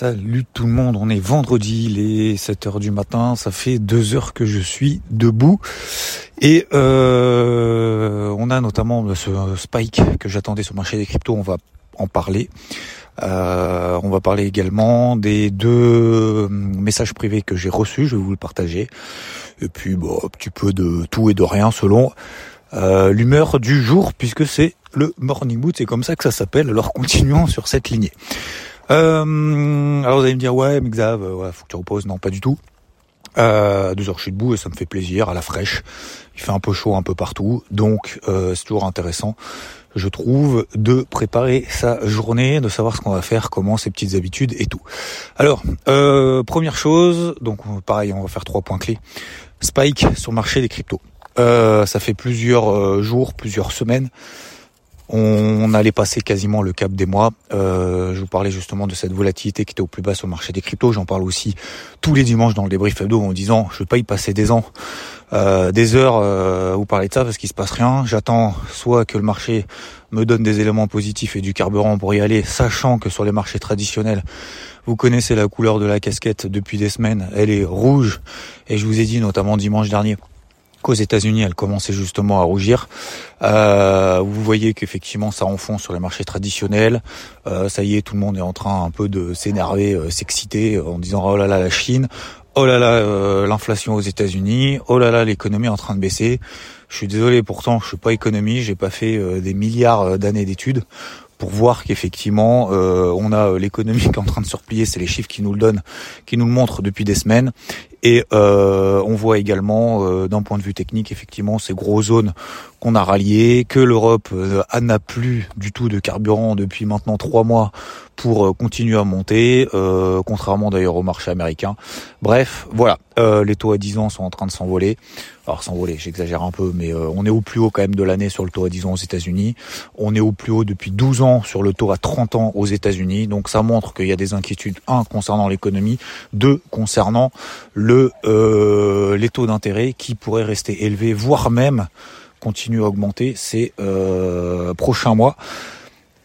Salut tout le monde, on est vendredi, les 7h du matin, ça fait deux heures que je suis debout et euh, on a notamment ce spike que j'attendais sur le marché des cryptos, on va en parler. Euh, on va parler également des deux messages privés que j'ai reçus, je vais vous le partager. Et puis bon, un petit peu de tout et de rien selon euh, l'humeur du jour puisque c'est le morning mood, c'est comme ça que ça s'appelle. Alors continuons sur cette lignée. Euh, alors vous allez me dire ouais, mais Xav, euh, faut que tu reposes. Non, pas du tout. Euh, deux heures je suis debout et ça me fait plaisir à la fraîche. Il fait un peu chaud un peu partout, donc euh, c'est toujours intéressant, je trouve, de préparer sa journée, de savoir ce qu'on va faire, comment ses petites habitudes et tout. Alors euh, première chose, donc pareil, on va faire trois points clés. Spike sur le marché des cryptos. Ça fait plusieurs jours, plusieurs semaines on allait passer quasiment le cap des mois. Euh, je vous parlais justement de cette volatilité qui était au plus bas sur le marché des cryptos. J'en parle aussi tous les dimanches dans le débrief hebdo en disant je vais pas y passer des ans, euh, des heures euh, vous parler de ça parce qu'il se passe rien. J'attends soit que le marché me donne des éléments positifs et du carburant pour y aller, sachant que sur les marchés traditionnels, vous connaissez la couleur de la casquette depuis des semaines, elle est rouge. Et je vous ai dit notamment dimanche dernier qu'aux États-Unis, elle commençait justement à rougir. Euh, vous voyez qu'effectivement, ça enfonce sur les marchés traditionnels. Euh, ça y est, tout le monde est en train un peu de s'énerver, euh, s'exciter en disant oh là là la Chine, oh là là l'inflation aux États-Unis, oh là là l'économie est en train de baisser. Je suis désolé, pourtant je suis pas économie, j'ai pas fait des milliards d'années d'études pour voir qu'effectivement on a l'économie qui est en train de se replier, c'est les chiffres qui nous le donnent, qui nous le montrent depuis des semaines, et euh, on voit également, euh, d'un point de vue technique, effectivement, ces gros zones qu'on a ralliées, que l'Europe euh, n'a plus du tout de carburant depuis maintenant trois mois pour continuer à monter, contrairement d'ailleurs au marché américain. Bref, voilà, les taux à 10 ans sont en train de s'envoler. Alors s'envoler, j'exagère un peu, mais on est au plus haut quand même de l'année sur le taux à 10 ans aux États-Unis. On est au plus haut depuis 12 ans sur le taux à 30 ans aux États-Unis. Donc ça montre qu'il y a des inquiétudes, un, concernant l'économie, deux, concernant le, euh, les taux d'intérêt qui pourraient rester élevés, voire même continuer à augmenter ces euh, prochains mois.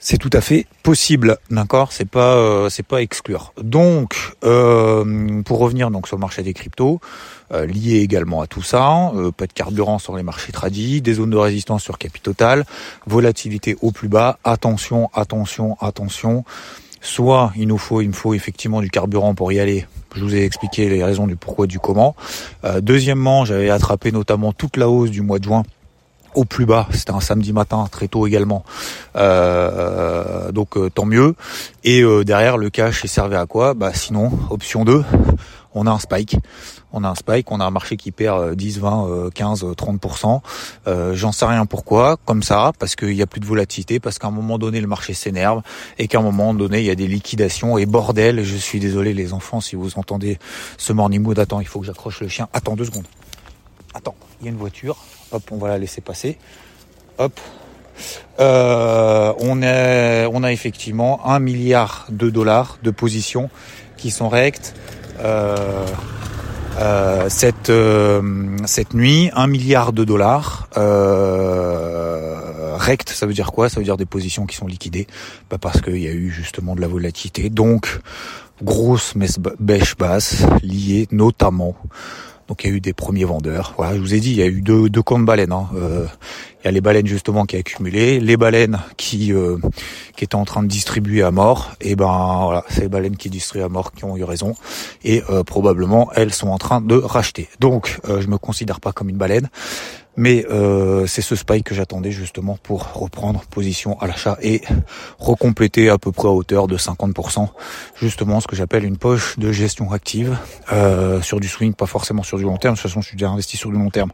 C'est tout à fait possible, d'accord? C'est pas euh, c'est pas exclure. Donc pour revenir donc sur le marché des cryptos, lié également à tout ça, pas de carburant sur les marchés tradis, des zones de résistance sur capital, volatilité au plus bas, attention, attention, attention. Soit il nous faut, il me faut effectivement du carburant pour y aller. Je vous ai expliqué les raisons du pourquoi du comment. Euh, deuxièmement, j'avais attrapé notamment toute la hausse du mois de juin au plus bas. C'était un samedi matin, très tôt également. Euh, donc euh, tant mieux. Et derrière, le cash est servi à quoi? Bah sinon, option 2, on a un spike. On a un spike, on a un marché qui perd 10, 20, 15, 30%. Euh, J'en sais rien pourquoi, comme ça, parce qu'il n'y a plus de volatilité, parce qu'à un moment donné le marché s'énerve et qu'à un moment donné il y a des liquidations et bordel. Je suis désolé les enfants si vous entendez ce morning mood. Attends, il faut que j'accroche le chien. Attends deux secondes. Attends, il y a une voiture. Hop, on va la laisser passer. Hop, euh, on, a, effectivement un milliard de dollars de positions qui sont rectes. Euh, euh, cette cette nuit, un milliard de dollars euh, rect, ça veut dire quoi? Ça veut dire des positions qui sont liquidées, bah parce qu'il y a eu justement de la volatilité. Donc grosse bêche basse liée notamment donc il y a eu des premiers vendeurs. Voilà, je vous ai dit, il y a eu deux, deux camps de baleines. Hein. Euh, il y a les baleines justement qui accumulaient, les baleines qui euh, qui étaient en train de distribuer à mort. Et ben voilà, c'est les baleines qui distribuent à mort qui ont eu raison. Et euh, probablement elles sont en train de racheter. Donc je me considère pas comme une baleine. Mais euh, c'est ce spike que j'attendais justement pour reprendre position à l'achat et recompléter à peu près à hauteur de 50% justement ce que j'appelle une poche de gestion active euh, sur du swing, pas forcément sur du long terme. De toute façon, je suis déjà investi sur du long terme,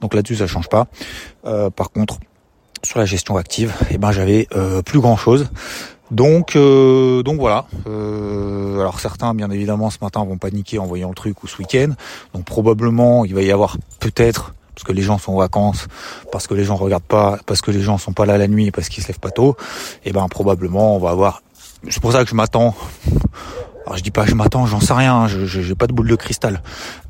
donc là-dessus ça change pas. Euh, par contre, sur la gestion active, eh ben j'avais plus grand chose. Donc, donc voilà. alors certains, bien évidemment, ce matin vont paniquer en voyant le truc ou ce week-end. Donc probablement, il va y avoir peut-être parce que les gens sont en vacances, parce que les gens regardent pas, parce que les gens sont pas là la nuit, parce qu'ils se lèvent pas tôt, et eh ben probablement on va avoir. C'est pour ça que je m'attends Alors je dis pas je m'attends, j'en sais rien, je j'ai pas de boule de cristal.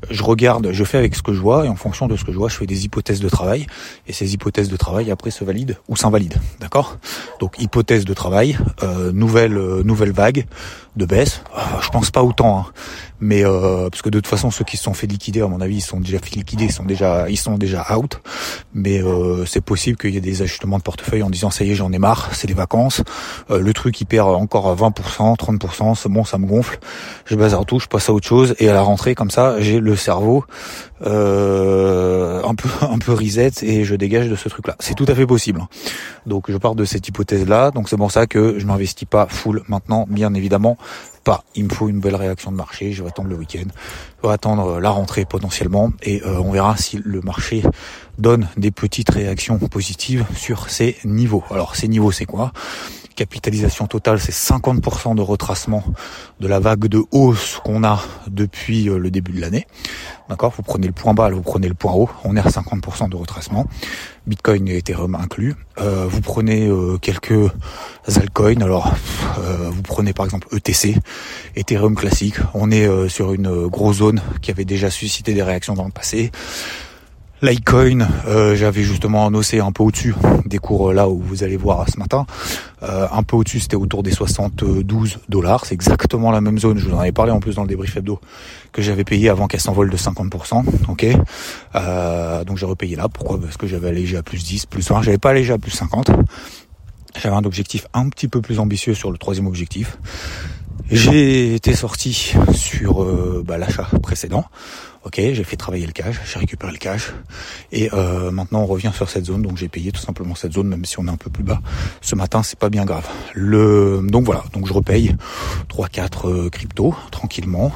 Je regarde, je fais avec ce que je vois et en fonction de ce que je vois, je fais des hypothèses de travail et ces hypothèses de travail après se valident ou s'invalident, d'accord? Donc hypothèse de travail, euh, nouvelle euh, nouvelle vague de baisse. Euh, je pense pas autant, hein. mais euh, parce que de toute façon ceux qui se sont fait liquider, à mon avis, ils sont déjà fait liquider, ils sont déjà ils sont déjà out. Mais euh, c'est possible qu'il y ait des ajustements de portefeuille en disant ça y est, j'en ai marre, c'est les vacances, le truc il perd encore à 20%, 30%, c'est bon, ça me gonfle, je bazar tout, je passe à autre chose et à la rentrée comme ça, j'ai le cerveau un peu un peu reset et je dégage de ce truc-là. C'est tout à fait possible. Hein. Donc je pars de cette hypothèse-là. Donc c'est pour ça que je m'investis pas full maintenant, bien évidemment pas. Il me faut une belle réaction de marché. Je vais attendre le week-end, je vais attendre la rentrée potentiellement, et euh, on verra si le marché donne des petites réactions positives sur ces niveaux. Alors ces niveaux, c'est quoi? Capitalisation totale, c'est 50% de retracement de la vague de hausse qu'on a depuis euh, le début de l'année. D'accord? Vous prenez le point bas, vous prenez le point haut. On est à 50% de retracement. Bitcoin et Ethereum inclus. Euh, vous prenez euh, quelques altcoins. Alors, vous prenez par exemple ETC, Ethereum classique. On est sur une grosse zone qui avait déjà suscité des réactions dans le passé. Litecoin, euh, j'avais justement annoncé un peu au-dessus des cours euh, là où vous allez voir ce matin. Euh, un peu au-dessus, c'était autour des 72 dollars. C'est exactement la même zone. Je vous en avais parlé en plus dans le débrief hebdo que j'avais payé avant qu'elle s'envole de 50%. Ok. donc j'ai repayé là. Pourquoi? Parce que j'avais allégé à plus 10, plus 20. J'avais pas allégé à plus 50. J'avais un objectif un petit peu plus ambitieux sur le troisième objectif. J'ai été sorti sur bah, l'achat précédent. Ok, j'ai fait travailler le cash, j'ai récupéré le cash, et euh, maintenant on revient sur cette zone, donc j'ai payé tout simplement cette zone, même si on est un peu plus bas. Ce matin, c'est pas bien grave. Le donc voilà, donc je repaye 3-4 euh, cryptos tranquillement,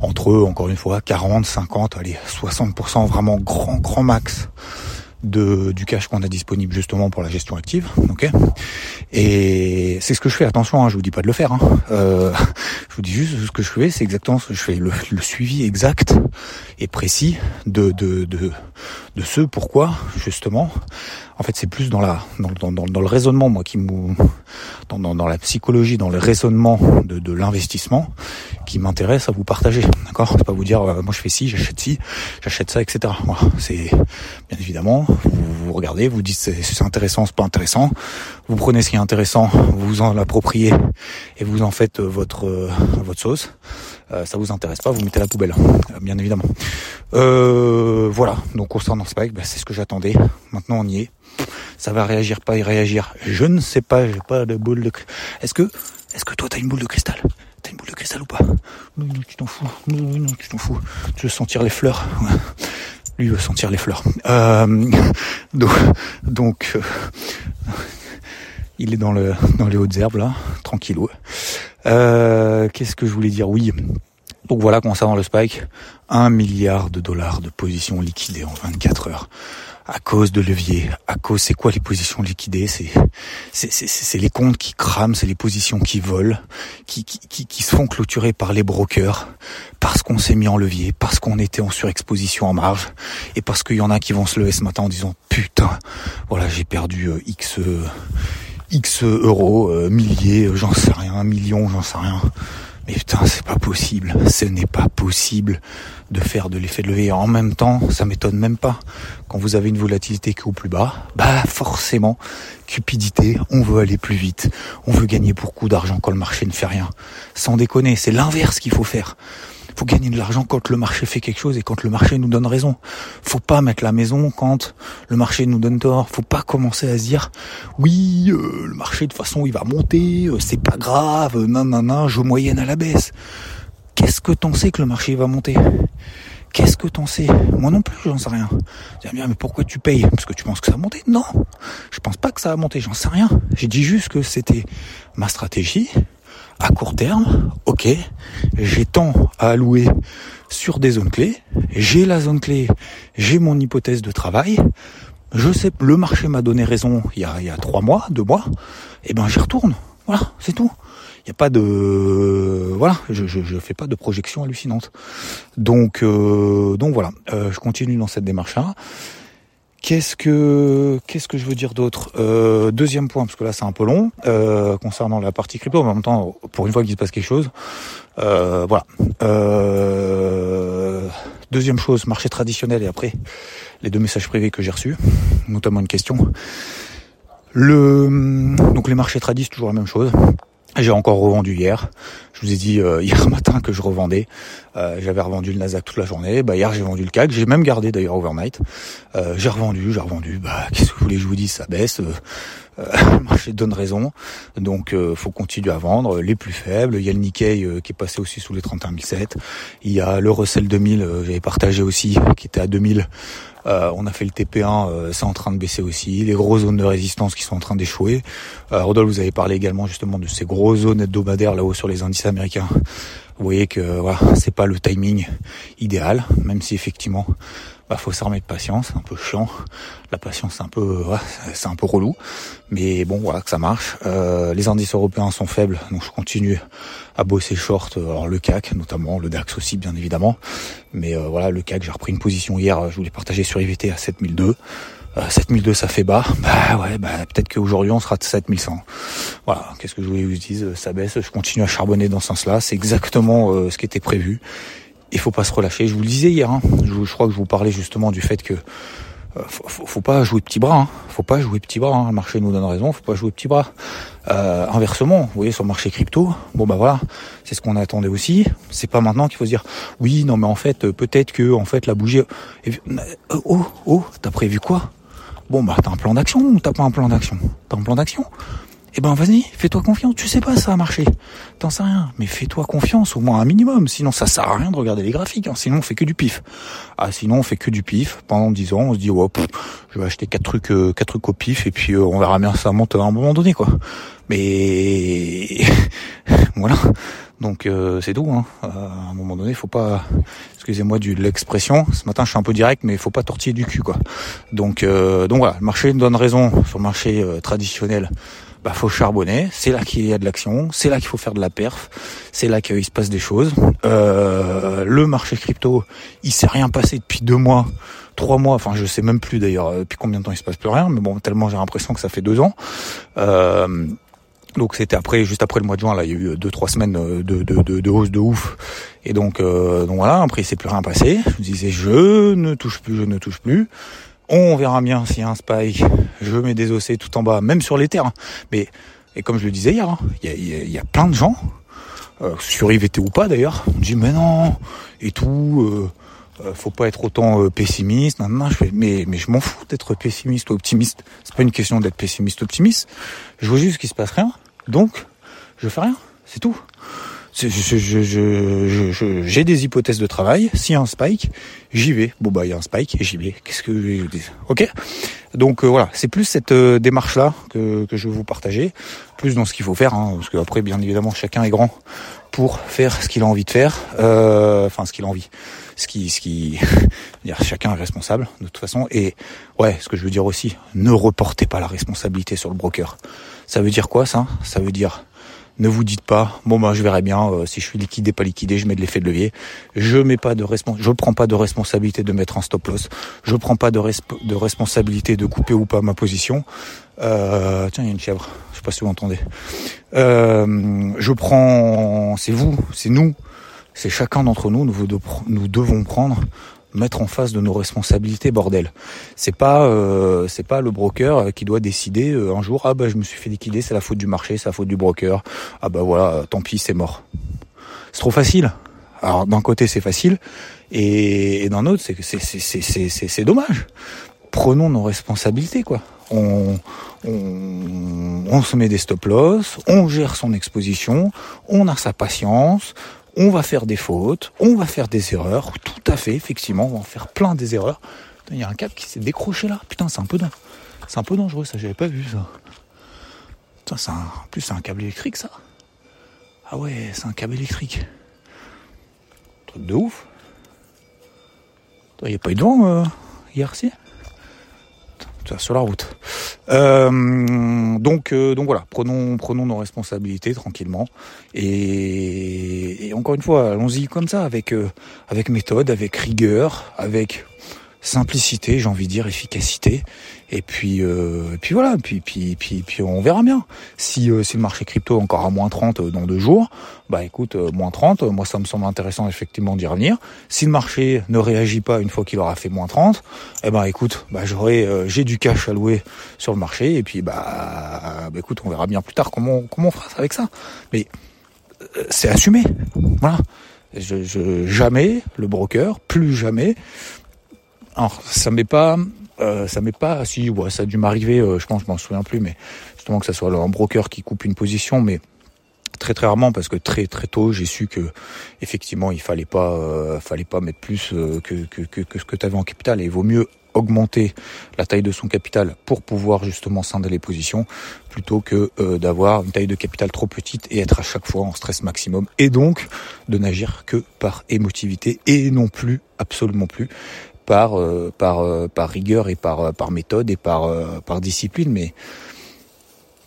entre encore une fois 40, 50, allez 60% vraiment grand grand max de, du cash qu'on a disponible justement pour la gestion active. ok? Et c'est ce que je fais. Attention, hein, je vous dis pas de le faire. Hein. Euh, je vous dis juste ce que je fais. C'est exactement ce que je fais. Le, le suivi exact et précis de, de, de, ce pourquoi justement en fait, c'est plus dans la dans, le raisonnement, moi, qui me dans, la psychologie, dans le raisonnement de, l'investissement, qui m'intéresse à vous partager. D'accord? C'est pas vous dire, euh, moi, je fais ci, j'achète ci, j'achète ça, etc. C'est bien évidemment, vous, vous regardez, vous dites c'est intéressant, c'est pas intéressant. Vous prenez ce qui est intéressant, vous en l'appropriez et vous en faites votre euh, votre sauce. Euh, ça vous intéresse pas, vous mettez la poubelle, bien évidemment. Euh, voilà. Donc concernant Spike, bah, c'est ce que j'attendais. Maintenant, on y est ça va réagir, pas y réagir. Je ne sais pas, j'ai pas de boule de... Est-ce que, est-ce que toi t'as une boule de cristal? T'as une boule de cristal ou pas? Non, non, tu t'en fous. Non, non, tu t'en fous. Tu veux sentir les fleurs? Lui veut sentir les fleurs. Euh, donc, donc euh, il est dans le dans les hautes herbes là, tranquillou. Euh, Qu'est-ce que je voulais dire? Oui. Donc voilà, concernant le spike, un milliard de dollars de positions liquidées en 24 heures. À cause de levier, à cause c'est quoi les positions liquidées, c'est c'est les comptes qui crament, c'est les positions qui volent, qui, qui, qui, se font clôturer par les brokers parce qu'on s'est mis en levier, parce qu'on était en surexposition en marge et parce qu'il y en a qui vont se lever ce matin en disant putain, voilà j'ai perdu euh, x euh, x euros, euh, milliers, j'en sais rien, millions, j'en sais rien. Mais putain, c'est pas possible. Ce n'est pas possible de faire de l'effet de levier. En même temps, ça m'étonne même pas. Quand vous avez une volatilité qui est au plus bas, bah forcément, cupidité, on veut aller plus vite. On veut gagner beaucoup d'argent quand le marché ne fait rien. Sans déconner, c'est l'inverse qu'il faut faire faut gagner de l'argent quand le marché fait quelque chose et quand le marché nous donne raison. Faut pas mettre la maison quand le marché nous donne tort. Faut pas commencer à se dire oui, euh, le marché de toute façon il va monter, euh, c'est pas grave, non non non, je moyenne à la baisse. Qu'est-ce que t'en sais que le marché va monter? Qu'est-ce que t'en sais? Moi non plus, j'en sais rien. bien, mais pourquoi tu payes? Parce que tu penses que ça va monter Non, je pense pas que ça va monter, j'en sais rien. J'ai dit juste que c'était ma stratégie à court terme, ok, j'ai tant à allouer sur des zones clés, j'ai la zone clé, j'ai mon hypothèse de travail, je sais, le marché m'a donné raison il y a, trois mois, deux mois, et eh ben j'y retourne. Voilà, c'est tout. Il n'y a pas de voilà, je, je, je, fais pas de projection hallucinante. Donc euh, donc voilà, euh, je continue dans cette démarche là. Qu'est-ce que qu'est-ce que je veux dire d'autre? Euh, Deuxième point, parce que là c'est un peu long euh, concernant la partie crypto. Mais en même temps, pour une fois qu'il se passe quelque chose, euh, voilà. Euh, deuxième chose, marché traditionnel et après les deux messages privés que j'ai reçus, notamment une question. Le donc les marchés tradis toujours la même chose. J'ai encore revendu hier. Je vous ai dit euh, hier matin que je revendais. Euh, j'avais revendu le Nasdaq toute la journée. Bah hier j'ai vendu le CAC. J'ai même gardé d'ailleurs overnight. Euh, j'ai revendu, j'ai revendu. Bah qu'est-ce que vous voulez que je vous dise? Ça baisse. le marché donne raison. Donc faut continuer à vendre. Les plus faibles. Il y a le Nikkei qui est passé aussi sous les 31 Il y a le Russell 2000. J'avais partagé aussi qui était à 2000. Euh, on a fait le TP1, euh, c'est en train de baisser aussi. Les grosses zones de résistance qui sont en train d'échouer. Euh, Rodolphe, vous avez parlé également justement de ces grosses zones hebdomadaires là-haut sur les indices américains. Vous voyez que voilà, c'est pas le timing idéal, même si effectivement bah faut s'armer de patience, un peu chiant. La patience c'est un peu c'est un peu relou, mais bon voilà que ça marche. Euh, les indices européens sont faibles, donc je continue à bosser short. Alors le CAC notamment, le DAX aussi bien évidemment, mais euh, voilà le CAC j'ai repris une position hier, je voulais partager sur IVT à 7002. Euh, 7002 ça fait bas, bah ouais, bah peut-être qu'aujourd'hui on sera de 7100. Voilà, qu'est-ce que je voulais vous dire, ça baisse, je continue à charbonner dans ce sens-là, c'est exactement euh, ce qui était prévu il faut pas se relâcher. Je vous le disais hier, hein. je, crois que je vous parlais justement du fait que euh, faut, pas jouer petit bras, hein. faut pas jouer petit bras. Hein. Le marché nous donne raison, faut pas jouer petit bras. Euh, inversement, vous voyez sur le marché crypto, bon bah voilà, c'est ce qu'on attendait aussi. C'est pas maintenant qu'il faut se dire oui, non mais en fait euh, peut-être que en fait la bougie. Oh oh, t'as prévu quoi? Bon bah t'as un plan d'action ou t'as pas un plan d'action T'as un plan d'action eh ben vas-y, fais-toi confiance. Tu sais pas ça a marché. T'en sais rien. Mais fais-toi confiance au moins un minimum. Sinon ça sert à rien de regarder les graphiques. Hein. Sinon on fait que du pif. Ah sinon on fait que du pif. Pendant 10 ans on se dit ouais, je vais acheter quatre trucs, euh, quatre trucs au pif et puis euh, on verra bien ça monte à un moment donné quoi. Mais voilà. Donc euh, c'est tout. Hein. à un moment donné, faut pas. Excusez-moi de l'expression. Ce matin, je suis un peu direct, mais il faut pas tortiller du cul, quoi. Donc donc voilà, le marché nous donne raison sur le marché traditionnel bah faut charbonner, c'est là qu'il y a de l'action, c'est là qu'il faut faire de la perf, c'est là qu'il se passe des choses. Euh, le marché crypto, il s'est rien passé depuis deux mois, trois mois, enfin je sais même plus d'ailleurs euh, depuis combien de temps il se passe plus rien, mais bon tellement j'ai l'impression que ça fait deux ans. Euh, donc c'était après, juste après le mois de juin, là, il y a eu deux trois semaines de, de, de, de hausse de ouf. Et donc, euh, donc voilà, après il s'est plus rien passé. Je me disais, je ne touche plus, je ne touche plus. On verra bien s'il y a un spike. Je mets des OC tout en bas, même sur les terres. Mais et comme je le disais hier, hein, il y, a, plein de gens, euh, sur IVT ou pas d'ailleurs, on dit mais non et tout. Euh, euh faut pas être autant euh, pessimiste. Non, mais je m'en fous d'être pessimiste ou optimiste. C'est pas une question d'être pessimiste ou optimiste. Je vois juste qu'il se passe rien. Donc je fais rien. C'est tout j'ai des hypothèses de travail. S'il y a un spike, j'y vais. Bon bah il y a un spike j'y vais. Qu'est-ce que je dis? Ok? Donc euh, voilà, c'est plus cette euh, démarche là que, que je veux vous partager, plus dans ce qu'il faut faire, hein, parce qu'après bien évidemment chacun est grand pour faire ce qu'il a envie de faire, euh, enfin ce qu'il a envie, ce qui, ce qui, chacun est responsable de toute façon. Et ouais, ce que je veux dire aussi, ne reportez pas la responsabilité sur le broker. Ça veut dire quoi ça? Ça veut dire ne vous dites pas, bon ben je verrai bien euh, si je suis liquidé pas liquidé, je mets de l'effet de levier. Je mets pas de je prends pas de responsabilité de mettre un stop loss. Je prends pas de, de responsabilité de couper ou pas ma position. Euh, tiens, il y a une chèvre. Je sais pas si vous entendez. Euh, je prends, c'est vous, c'est nous, c'est chacun d'entre nous. Nous, nous devons prendre mettre en face de nos responsabilités, bordel. C'est pas euh, c'est pas le broker qui doit décider euh, un jour ah bah je me suis fait liquider, c'est la faute du marché, c'est la faute du broker. Ah bah voilà, tant pis, c'est mort. C'est trop facile. Alors d'un côté c'est facile et, d'un autre c'est c'est c'est c'est c'est dommage. Prenons nos responsabilités quoi. On, on, on se met des stop loss, on gère son exposition, on a sa patience, on va faire des fautes, on va faire des erreurs, tout à fait, effectivement, on va en faire plein des erreurs. Il y a un câble qui s'est décroché là. Putain, c'est un peu c'est un peu dangereux ça, j'avais pas vu ça. Putain, c'est en plus c'est un câble électrique ça. Ah ouais, c'est un câble électrique. Truc de ouf. Il n'y a pas eu de vent euh, hier, si? Sur la route. Euh, donc, euh, donc voilà, prenons, prenons nos responsabilités tranquillement. Et, encore une fois, allons-y comme ça, avec, euh, avec méthode, avec rigueur, avec simplicité, j'ai envie de dire efficacité. Et puis, euh, et puis voilà, puis, puis, puis, puis on verra bien. Si, euh, si le marché crypto encore à moins 30 dans deux jours, bah écoute, moins 30, moi ça me semble intéressant effectivement d'y revenir. Si le marché ne réagit pas une fois qu'il aura fait moins 30, eh ben écoute, bah j'aurai, j'ai du cash à louer sur le marché et puis bah, bah écoute, on verra bien plus tard comment, comment on fera avec ça. Mais c'est assumé, voilà. Je, je, jamais le broker, plus jamais. Alors ça m'est pas, euh, ça m'est pas, si ouais, ça a dû m'arriver, euh, je pense, je m'en souviens plus, mais justement que ça soit un broker qui coupe une position, mais très très rarement parce que très très tôt j'ai su que effectivement il fallait pas, euh, fallait pas mettre plus euh, que, que, que, que ce que tu avais en capital. Et il vaut mieux augmenter la taille de son capital pour pouvoir justement scinder les positions plutôt que euh, d'avoir une taille de capital trop petite et être à chaque fois en stress maximum et donc de n'agir que par émotivité et non plus absolument plus par euh, euh, par rigueur et par par méthode et par par discipline mais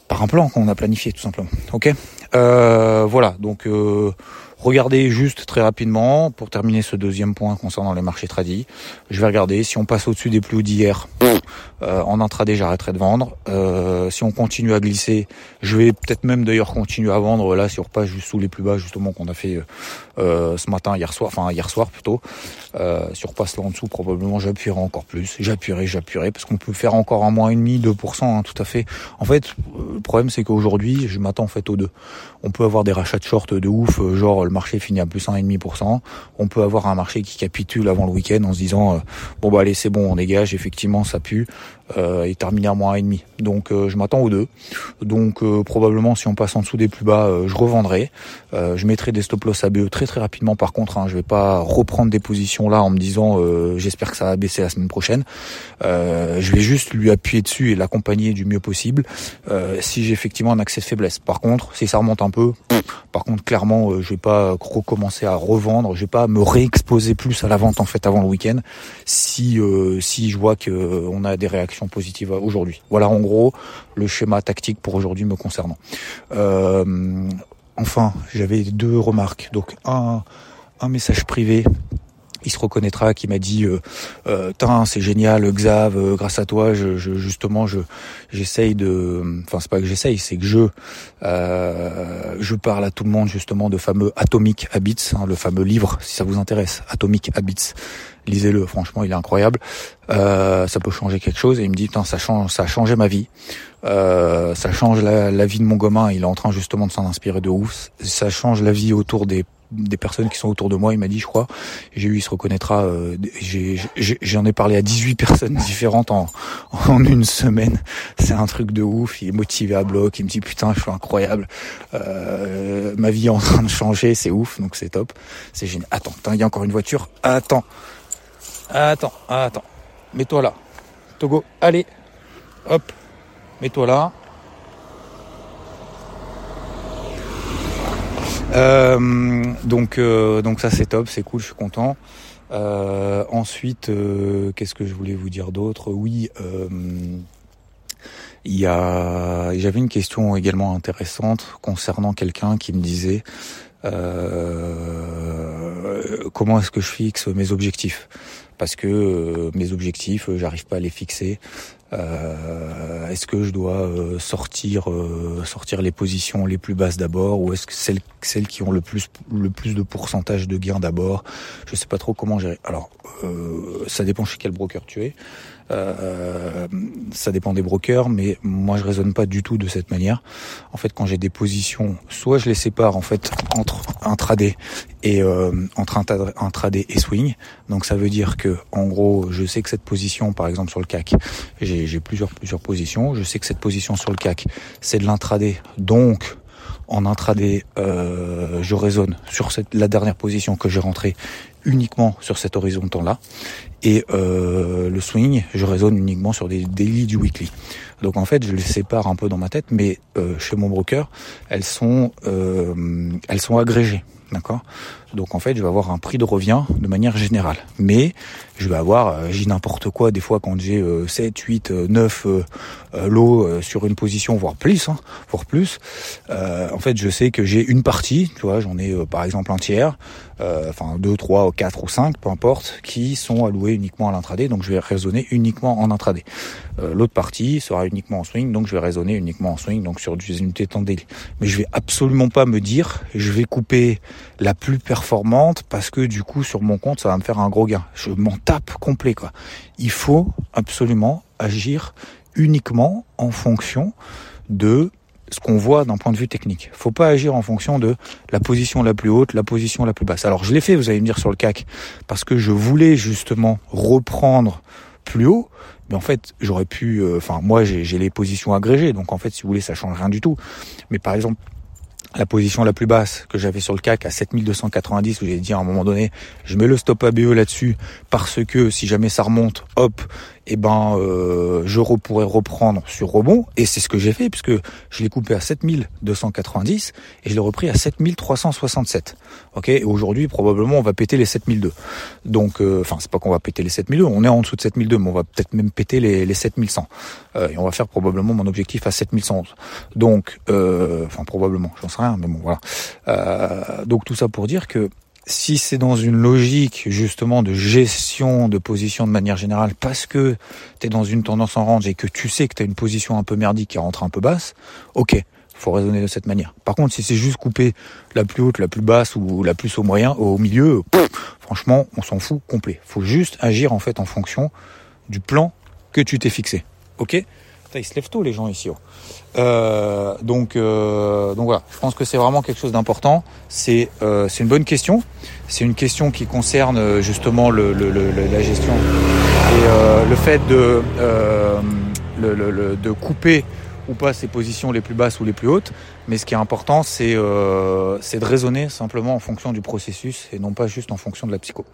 par un plan qu'on a planifié tout simplement. OK? Voilà, donc Regardez juste très rapidement, pour terminer ce deuxième point concernant les marchés tradis, je vais regarder si on passe au-dessus des plus hauts d'hier. Euh, en intraday, j'arrêterai de vendre. Euh, si on continue à glisser, je vais peut-être même d'ailleurs continuer à vendre là si on repasse juste sous les plus bas justement qu'on a fait euh, ce matin, hier soir, enfin hier soir plutôt. Euh, si on repasse là en dessous, probablement j'appuierai encore plus. J'appuierai, j'appuierai parce qu'on peut faire encore un mois et demi, 2%, hein, tout à fait. En fait, le problème c'est qu'aujourd'hui, je m'attends en fait aux deux. On peut avoir des rachats de short de ouf, genre marché finit à plus 1,5%. On peut avoir un marché qui capitule avant le week-end en se disant euh, bon bah allez c'est bon on dégage, effectivement ça pue euh, et terminer à moins 1,5. Donc euh, je m'attends aux deux. Donc euh, probablement si on passe en dessous des plus bas, je revendrai. je mettrai des stop loss ABE très très rapidement par contre. Hein, je vais pas reprendre des positions là en me disant j'espère que ça va baisser la semaine prochaine. je vais juste lui appuyer dessus et l'accompagner du mieux possible si j'ai effectivement un accès de faiblesse. Par contre si ça remonte un par contre clairement je vais pas recommencer à revendre, je vais pas me réexposer plus à la vente en fait avant le week-end si euh, si je vois que euh, on a des réactions positives aujourd'hui. Voilà en gros le schéma tactique pour aujourd'hui me concernant. Euh, enfin, j'avais deux remarques. Donc un message privé il se reconnaîtra, qui m'a dit euh, euh c'est génial, Xav, euh, grâce à toi, je, je, justement, je j'essaye de, enfin c'est pas que j'essaye, c'est que je euh, je parle à tout le monde justement de fameux Atomic Habits, hein, le fameux livre, si ça vous intéresse, Atomic Habits. Lisez-le, franchement, il est incroyable. Euh, ça peut changer quelque chose. Et il me dit, ça change, ça a changé ma vie. ça change la, la, vie de mon gamin. Il est en train justement de s'en inspirer de ouf. Ça change la vie autour des des personnes qui sont autour de moi, il m'a dit, je crois, j'ai eu, il se reconnaîtra, euh, j'en ai, parlé à 18 personnes différentes en, en une semaine. C'est un truc de ouf, il est motivé à bloc, il me dit, putain, je suis incroyable, euh, ma vie est en train de changer, c'est ouf, donc c'est top, c'est génial. Attends, il y a encore une voiture, attends, attends, attends, mets-toi là, Togo, allez, hop, mets-toi là, donc, euh, donc ça c'est top, c'est cool, je suis content. Euh, ensuite, qu'est-ce que je voulais vous dire d'autre? Oui, il y a, j'avais une question également intéressante concernant quelqu'un qui me disait comment est-ce que je fixe mes objectifs? Parce que mes objectifs, j'arrive pas à les fixer. Euh, est-ce que je dois euh, sortir euh, sortir les positions les plus basses d'abord ou est-ce que celles celles qui ont le plus le plus de pourcentage de gains d'abord? Je sais pas trop comment gérer. Alors ça dépend chez quel broker tu es. Euh, ça dépend des brokers, mais moi je raisonne pas du tout de cette manière. En fait, quand j'ai des positions, soit je les sépare en fait entre intraday et euh, entre intraday et swing. Donc ça veut dire que en gros, je sais que cette position, par exemple sur le CAC, j'ai plusieurs plusieurs positions. Je sais que cette position sur le CAC, c'est de l'intraday, donc en intraday, euh, je raisonne sur cette, la dernière position que j'ai rentrée uniquement sur cet horizon temps là et euh, le swing je raisonne uniquement sur des daily du weekly. Donc en fait, je les sépare un peu dans ma tête, mais euh, chez mon broker, elles sont euh, elles sont agrégées, d'accord? Donc en fait, je vais avoir un prix de revient de manière générale, mais je vais avoir, euh, j'ai n'importe quoi des fois quand j'ai 7, 8, 9 lots sur une position, voire plus, hein, voire plus. en fait, je sais que j'ai une partie, tu vois, j'en ai par exemple un tiers, enfin 2, 3, 4 ou 5, peu importe, qui sont alloués uniquement à l'intraday, donc je vais raisonner uniquement en intraday. L'autre partie sera uniquement en swing, donc je vais raisonner uniquement en swing, donc sur des unités temps. Mais je vais absolument pas me dire, je vais couper la plus performante parce que du coup sur mon compte ça va me faire un gros gain. Je m'en tape complet quoi. Il faut absolument agir uniquement en fonction de ce qu'on voit d'un point de vue technique. Faut pas agir en fonction de la position la plus haute, la position la plus basse. Alors je l'ai fait, vous allez me dire sur le CAC, parce que je voulais justement reprendre plus haut, mais en fait j'aurais pu, euh, enfin moi j'ai les positions agrégées, donc en fait si vous voulez ça change rien du tout. Mais par exemple la position la plus basse que j'avais sur le CAC à 7290 où j'ai dit à un moment donné je mets le stop ABE là-dessus parce que si jamais ça remonte hop eh ben euh, je pourrais reprendre sur rebond et c'est ce que j'ai fait puisque je l'ai coupé à 7290 et je l'ai repris à 7367 ok et aujourd'hui probablement on va péter les 7002 donc euh, enfin c'est pas qu'on va péter les 7002 on est en dessous de 7002 mais on va peut-être même péter les, les 7100 euh, et on va faire probablement mon objectif à 7111 donc enfin probablement j'en sais rien mais bon voilà. Donc tout ça pour dire que si c'est dans une logique justement de gestion de position de manière générale, parce que tu es dans une tendance en range et que tu sais que tu as une position un peu merdique qui rentre un peu basse, ok, faut raisonner de cette manière. Par contre, si c'est juste couper la plus haute, la plus basse ou la plus au moyen, au milieu, franchement, on s'en fout complet. Faut juste agir en fait en fonction du plan que tu t'es fixé. Ok? Ils se lèvent tôt les gens ici. Oh. Euh, donc, euh, donc voilà, je pense que c'est vraiment quelque chose d'important. C'est euh, une bonne question. C'est une question qui concerne justement la gestion et le fait de couper ou pas ses positions les plus basses ou les plus hautes. Mais ce qui est important, c'est euh, de raisonner simplement en fonction du processus et non pas juste en fonction de la psycho.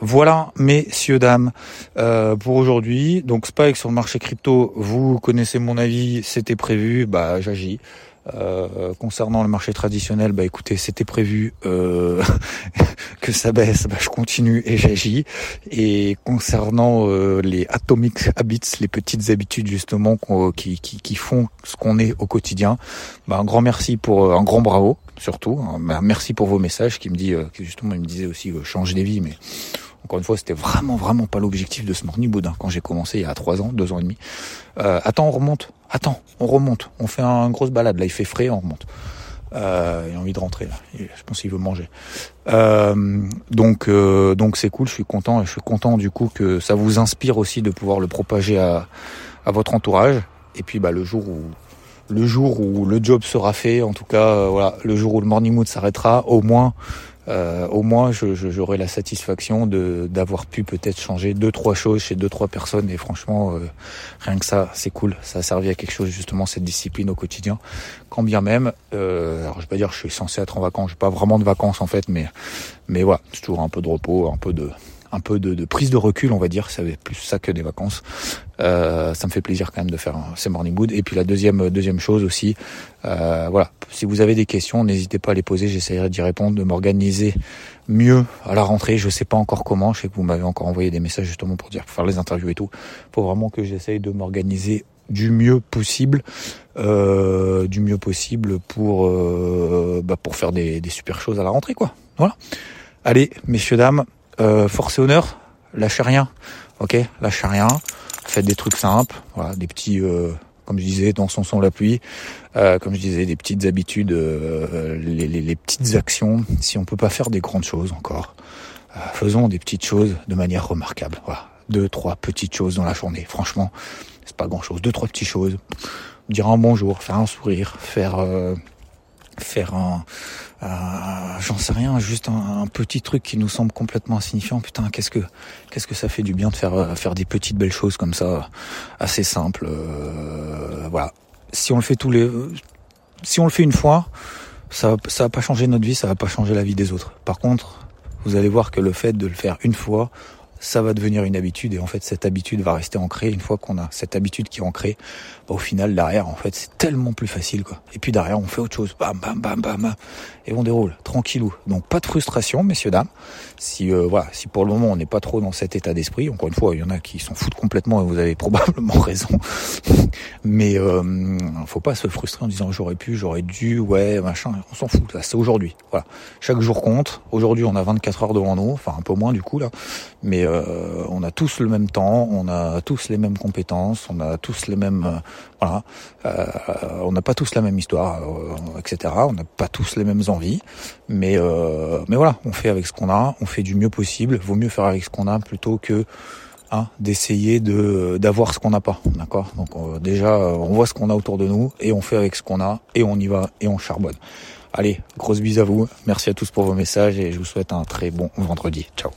Voilà, messieurs, dames, euh, pour aujourd'hui. Donc Spike sur le marché crypto, vous connaissez mon avis, c'était prévu, bah j'agis. Euh, concernant le marché traditionnel, bah écoutez, c'était prévu euh, que ça baisse, bah, je continue et j'agis. Et concernant euh, les atomic habits, les petites habitudes justement qui, qui, qui font ce qu'on est au quotidien, bah, un grand merci pour un grand bravo surtout. Bah, merci pour vos messages qui me dit, justement il me disait aussi changer des vies, mais encore une fois, c'était vraiment, vraiment pas l'objectif de ce morning boudin quand j'ai commencé il y a trois ans, deux ans et demi. Euh, attends, on remonte. Attends, on remonte. On fait un, une grosse balade. Là, il fait frais, on remonte. Euh, il a envie de rentrer là. Je pense qu'il veut manger. Euh, donc, euh, donc c'est cool. Je suis content je suis content du coup que ça vous inspire aussi de pouvoir le propager à, à votre entourage. Et puis, bah, le jour où le jour où le job sera fait, en tout cas, euh, voilà, le jour où le morning mood s'arrêtera, au moins euh, au moins j'aurai la satisfaction de d'avoir pu peut-être changer deux trois choses chez deux trois personnes. Et franchement euh, rien que ça c'est cool. Ça a servi à quelque chose justement cette discipline au quotidien. Quand bien même euh, alors je vais pas dire je suis censé être en vacances. J'ai pas vraiment de vacances en fait mais mais voilà c'est toujours un peu de repos un peu de un peu de, prise de recul, on va dire. Ça plus ça que des vacances. Euh, ça me fait plaisir quand même de faire ces morning mood. Et puis la deuxième deuxième chose aussi, euh, voilà. Si vous avez des questions, n'hésitez pas à les poser. J'essaierai d'y répondre, de m'organiser mieux à la rentrée. Je sais pas encore comment. Je sais que vous m'avez encore envoyé des messages justement pour dire pour faire les interviews et tout. Faut vraiment que j'essaye de m'organiser du mieux possible, euh, du mieux possible pour bah pour faire des, des super choses à la rentrée quoi. Voilà. Allez, messieurs dames, euh, force et honneur, lâchez rien, ok, lâchez rien, faites des trucs simples, voilà, des petits, euh, comme je disais, dans son son la pluie, euh, comme je disais, des petites habitudes, les, les, les, petites actions. Si on peut pas faire des grandes choses encore, faisons des petites choses de manière remarquable. Voilà, deux, trois petites choses dans la journée. Franchement, c'est pas grand chose. Deux, trois petites choses. Dire un bonjour, faire un sourire, faire faire un, euh, j'en sais rien, juste un, petit truc qui nous semble complètement insignifiant. Putain, qu'est-ce que qu'est-ce que ça fait du bien de faire euh, faire des petites belles choses comme ça, assez simples. Euh, voilà. Si on le fait tous les, si on le fait une fois, ça ça va pas changer notre vie, ça va pas changer la vie des autres. Par contre, vous allez voir que le fait de le faire une fois, ça va devenir une habitude et en fait cette habitude va rester ancrée une fois qu'on a cette habitude qui est ancrée. Bah, au final derrière en fait c'est tellement plus facile quoi. Et puis derrière on fait autre chose. Bam bam bam bam et on déroule tranquillou. Donc pas de frustration messieurs dames. Si euh, voilà si pour le moment on n'est pas trop dans cet état d'esprit encore une fois il y en a qui s'en foutent complètement et vous avez probablement raison. Mais euh, faut pas se frustrer en disant j'aurais pu j'aurais dû ouais machin on s'en fout là c'est aujourd'hui voilà. Chaque jour compte. Aujourd'hui on a 24 heures devant nous enfin un peu moins du coup là. Mais euh, on a tous le même temps, on a tous les mêmes compétences, on a tous les mêmes, euh, voilà, euh, on n'a pas tous la même histoire, etc. On n'a pas tous les mêmes envies, mais voilà, on fait avec ce qu'on a, on fait du mieux possible. Vaut mieux faire avec ce qu'on a plutôt que hein, d'essayer de d'avoir ce qu'on n'a pas, d'accord? Donc déjà, on voit ce qu'on a autour de nous et on fait avec ce qu'on a et on y va et on charbonne. Allez, grosse bise à vous. Merci à tous pour vos messages et je vous souhaite un très bon vendredi. Ciao.